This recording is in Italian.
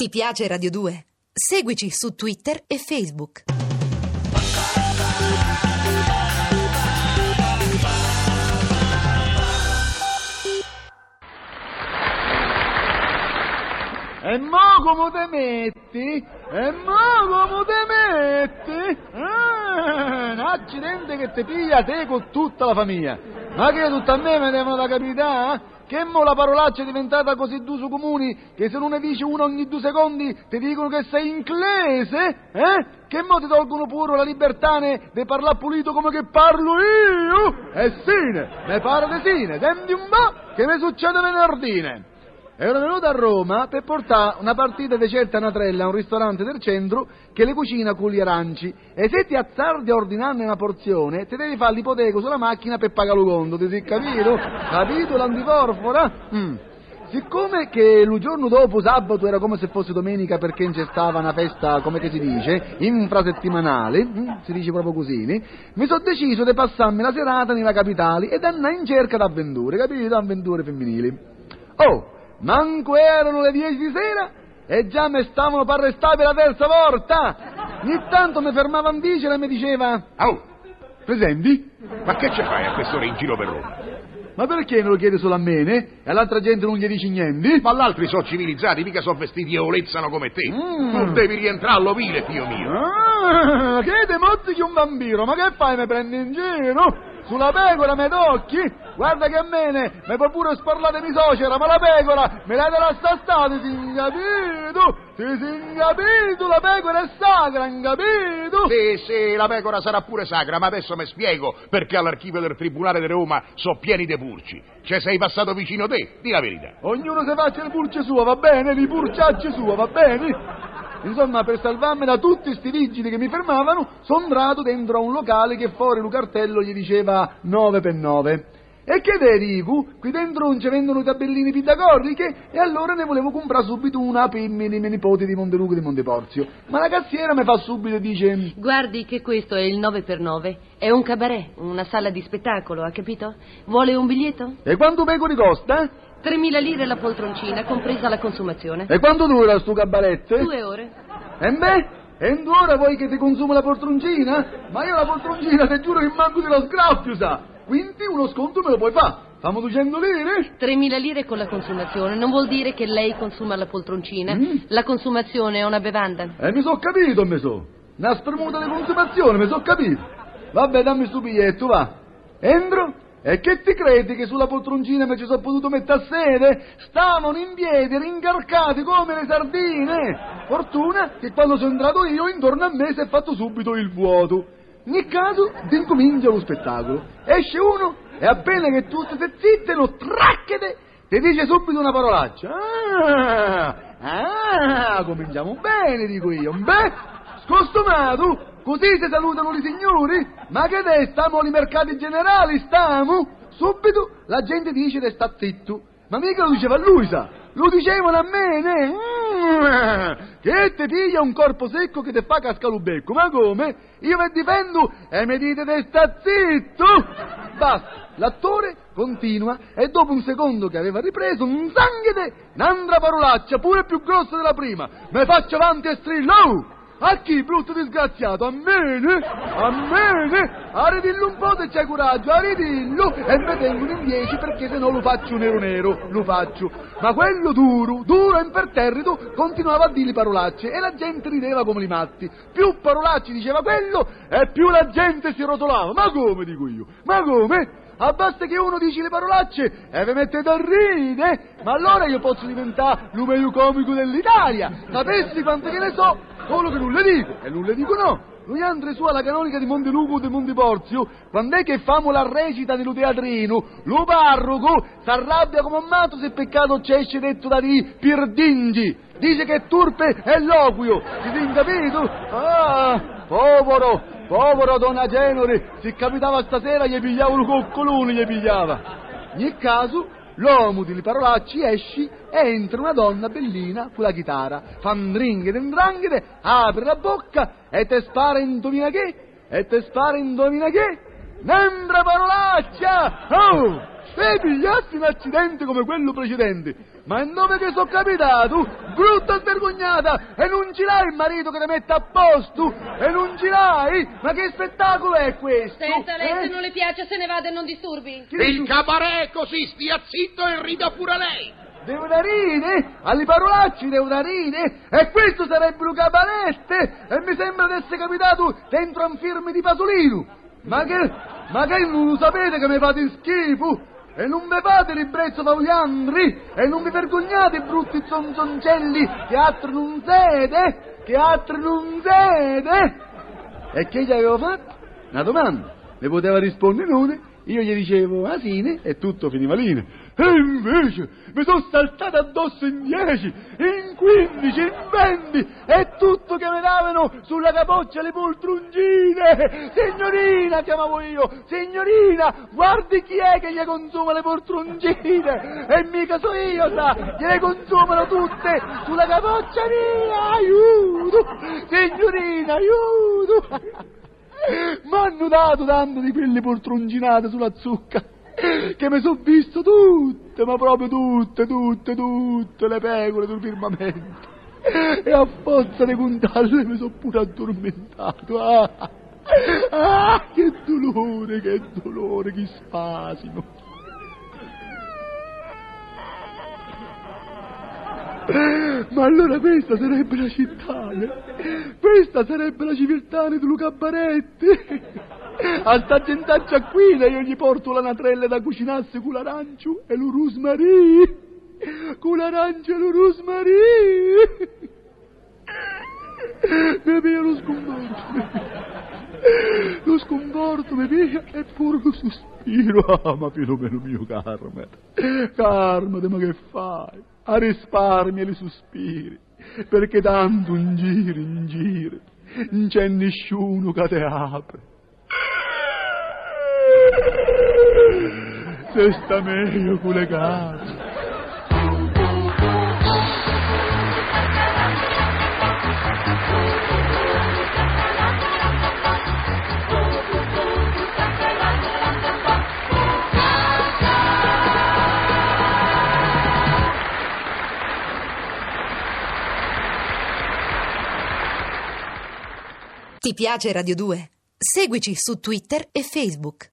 Ti piace Radio 2? Seguici su Twitter e Facebook. E mo come te metti? E mo come te metti? Ah, un accidente che ti piglia te con tutta la famiglia. Ma che tutto a me mi devono da capità? Eh? Che mo la parolaccia è diventata così d'uso comune che se non ne dici uno ogni due secondi ti dicono che sei inglese? Eh? Che mo ti tolgono pure la libertà di parlare pulito come che parlo io? E sine, ne pare di sine, senti un po' che mi succede venerdì. Ero venuto a Roma per portare una partita di certa natrella a un ristorante del centro che le cucina con gli aranci e se ti azzardi a ordinarne una porzione ti devi fare l'ipoteca sulla macchina per pagare lo conto, ti sei capito? Capito l'antiforfora? Mm. Siccome che il giorno dopo, sabato, era come se fosse domenica perché c'è stava una festa, come che si dice, infrasettimanale, mm, si dice proprio così, mi sono deciso di passarmi la serata nella capitale ed andare in cerca d'avventure, capito? Avventure femminili. Oh, manco erano le dieci di sera e già mi stavano per arrestare per la terza volta. Ogni tanto mi fermava in vicina e mi diceva, Au, presenti? ma che ci fai a quest'ora in giro per Roma? Ma perché non lo chiede solo a me, né? E all'altra gente non gli dici niente? Ma gli altri sono civilizzati, mica sono vestiti e olezzano come te. Mm. Non devi rientrare all'ovile, figlio mio. Ah, che te mozzichi un bambino, ma che fai, mi prendi in giro? Sulla pecora mi tocchi? Guarda che a me ne, mi puoi pure sparlare di socera, ma la pecora me l'hai della stastata, ti capito? Ti sei capito? La pecora è sacra, capito? Sì, sì, la pecora sarà pure sacra, ma adesso mi spiego perché all'archivio del Tribunale di Roma sono pieni di purci. Ci sei passato vicino te, di la verità. Ognuno si faccia le purce sue, va bene? Le purciacce sue, va bene? Insomma, per salvarmi da tutti sti vigili che mi fermavano, sono entrato dentro a un locale che fuori il cartello gli diceva 9 per 9. E che te dico? Qui dentro non ci vendono i tabellini pitagoriche e allora ne volevo comprare subito una per i miei nipoti di Monteluco e di Monteporzio. Ma la cassiera mi fa subito e dice... Guardi che questo è il 9x9. È un cabaret, una sala di spettacolo, ha capito? Vuole un biglietto? E quanto pecori costa? 3.000 lire la poltroncina, compresa la consumazione. E quanto dura sto cabaret? Due ore. E beh, e in due ore vuoi che ti consuma la poltroncina? Ma io la poltroncina ti giuro che manco dello sgraffio, sa! Quindi uno sconto me lo puoi fare. Famo 200 lire? 3.000 lire con la consumazione. Non vuol dire che lei consuma la poltroncina. Mm. La consumazione è una bevanda. E mi so capito, mi so. Una spremuta di consumazione, mi so capito. Vabbè, dammi sto biglietto, va. Entro? E che ti credi che sulla poltroncina mi ci sono potuto mettere a sede? Stavano in piedi, rincarcati come le sardine. Fortuna che quando sono entrato io, intorno a me si è fatto subito il vuoto. In ogni caso, incomincia lo spettacolo. Esce uno e appena che tu stai zitte, lo tracchete, ti dice subito una parolaccia. Ah, ah, cominciamo bene, dico io. Beh, scostumato, così si salutano i signori? Ma che te, stiamo ai mercati generali, stiamo? Subito la gente dice che sta zitto. Ma mica lo diceva a lui, sa. Lo dicevano a me, ne? Mm, Che ti piglia un corpo secco che ti fa cascare il becco. Ma come? Io mi difendo e mi dite che sta zitto? Basta. L'attore continua e dopo un secondo che aveva ripreso, un sangue un'altra parolaccia, pure più grossa della prima. Mi faccio avanti e strillo. "Oh, A chi, brutto disgraziato? A me? A me? A ridillo un po' se c'hai coraggio, a ridillo! E mi tengono in dieci perché se no lo faccio nero nero, lo faccio. Ma quello duro, duro e imperterrito, continuava a dire parolacce e la gente rideva come i matti. Più parolacce diceva quello e più la gente si rotolava. Ma come, dico io? Ma come? Ah, basta che uno dice le parolacce e vi mettete a ridere, ma allora io posso diventare il meglio comico dell'Italia. Sapessi quante che ne so, solo che non le dico, e non le dico no. Noi andre su alla canonica di Montelupo e di Monteporzio, quando è che famo la recita dello teatrino, lo parroco s'arrabbia come un matto se peccato c'è esce detto da di Pirdingi. Dice che è turpe e loquio, si siete capito? Ah, povero, povero donna Genore, se capitava stasera gli pigliava un coccolone, gli pigliava. In ogni caso, l'uomo di parolacci esci entra una donna bellina con la chitarra, fa un dringhere, un dranghete, apre la bocca e te spara indovina che? E te spara indovina che? Un'altra parolaccia! Oh! e pigliassi un accidente come quello precedente. Ma in dove che sono capitato, brutta svergognata, e non ce l'hai il marito che ti mette a posto, e non ce l'hai? Ma che spettacolo è questo? Senta, lei se Eh? non le piace se ne vada e non disturbi. Il cabaret è così, stia zitto e rida pure lei. Devo da ride? Alle parolacce devo da ride? E questo sarebbero cabarette? E mi sembra di essere capitato dentro a un film di Pasolino. Ma che, ma che non lo sapete che mi fate schifo? E non vi fate ribrezzo da Oliandri? E non vi vergognate, brutti zonzoncelli, che altro non siete? Che altro non siete? E che gli avevo fatto? Una domanda. Mi poteva rispondere non? Io gli dicevo asine e tutto finiva lì. E invece mi sono saltato addosso in dieci, in quindici, in venti e tutto che mi davano sulla capoccia le poltroncine. Signorina, chiamavo io, signorina, guardi chi è che gli consuma le poltroncine. E mica so io, sa, gliele consumano tutte sulla capoccia mia. Aiuto, signorina, aiuto. M'hanno dato tanto di quelle poltroncinate sulla zucca che mi sono visto tutte, ma proprio tutte, tutte, tutte le pecore sul firmamento. E a forza di contarle mi sono pure addormentato. Ah, ah, che dolore, che dolore, che spasimo. Ma allora questa sarebbe la città, eh? questa sarebbe la civiltà di Luca Baretti. A sta gentaccia qui io gli porto la natrella da cucinarsi con l'arancio e lo rosmarì. Con l'arancio e lo rosmarì. Mi pia lo sconforto. Lo sconforto mi pia e pure lo sospiro. Ah, ma Filomeno mio Carmen. Carmen, ma che fai? A risparmia i sospiri. Perché tanto in giro, in giro, non c'è nessuno che te apre. Se sta meglio con le case. Ti piace Radio 2? Seguici su Twitter e Facebook.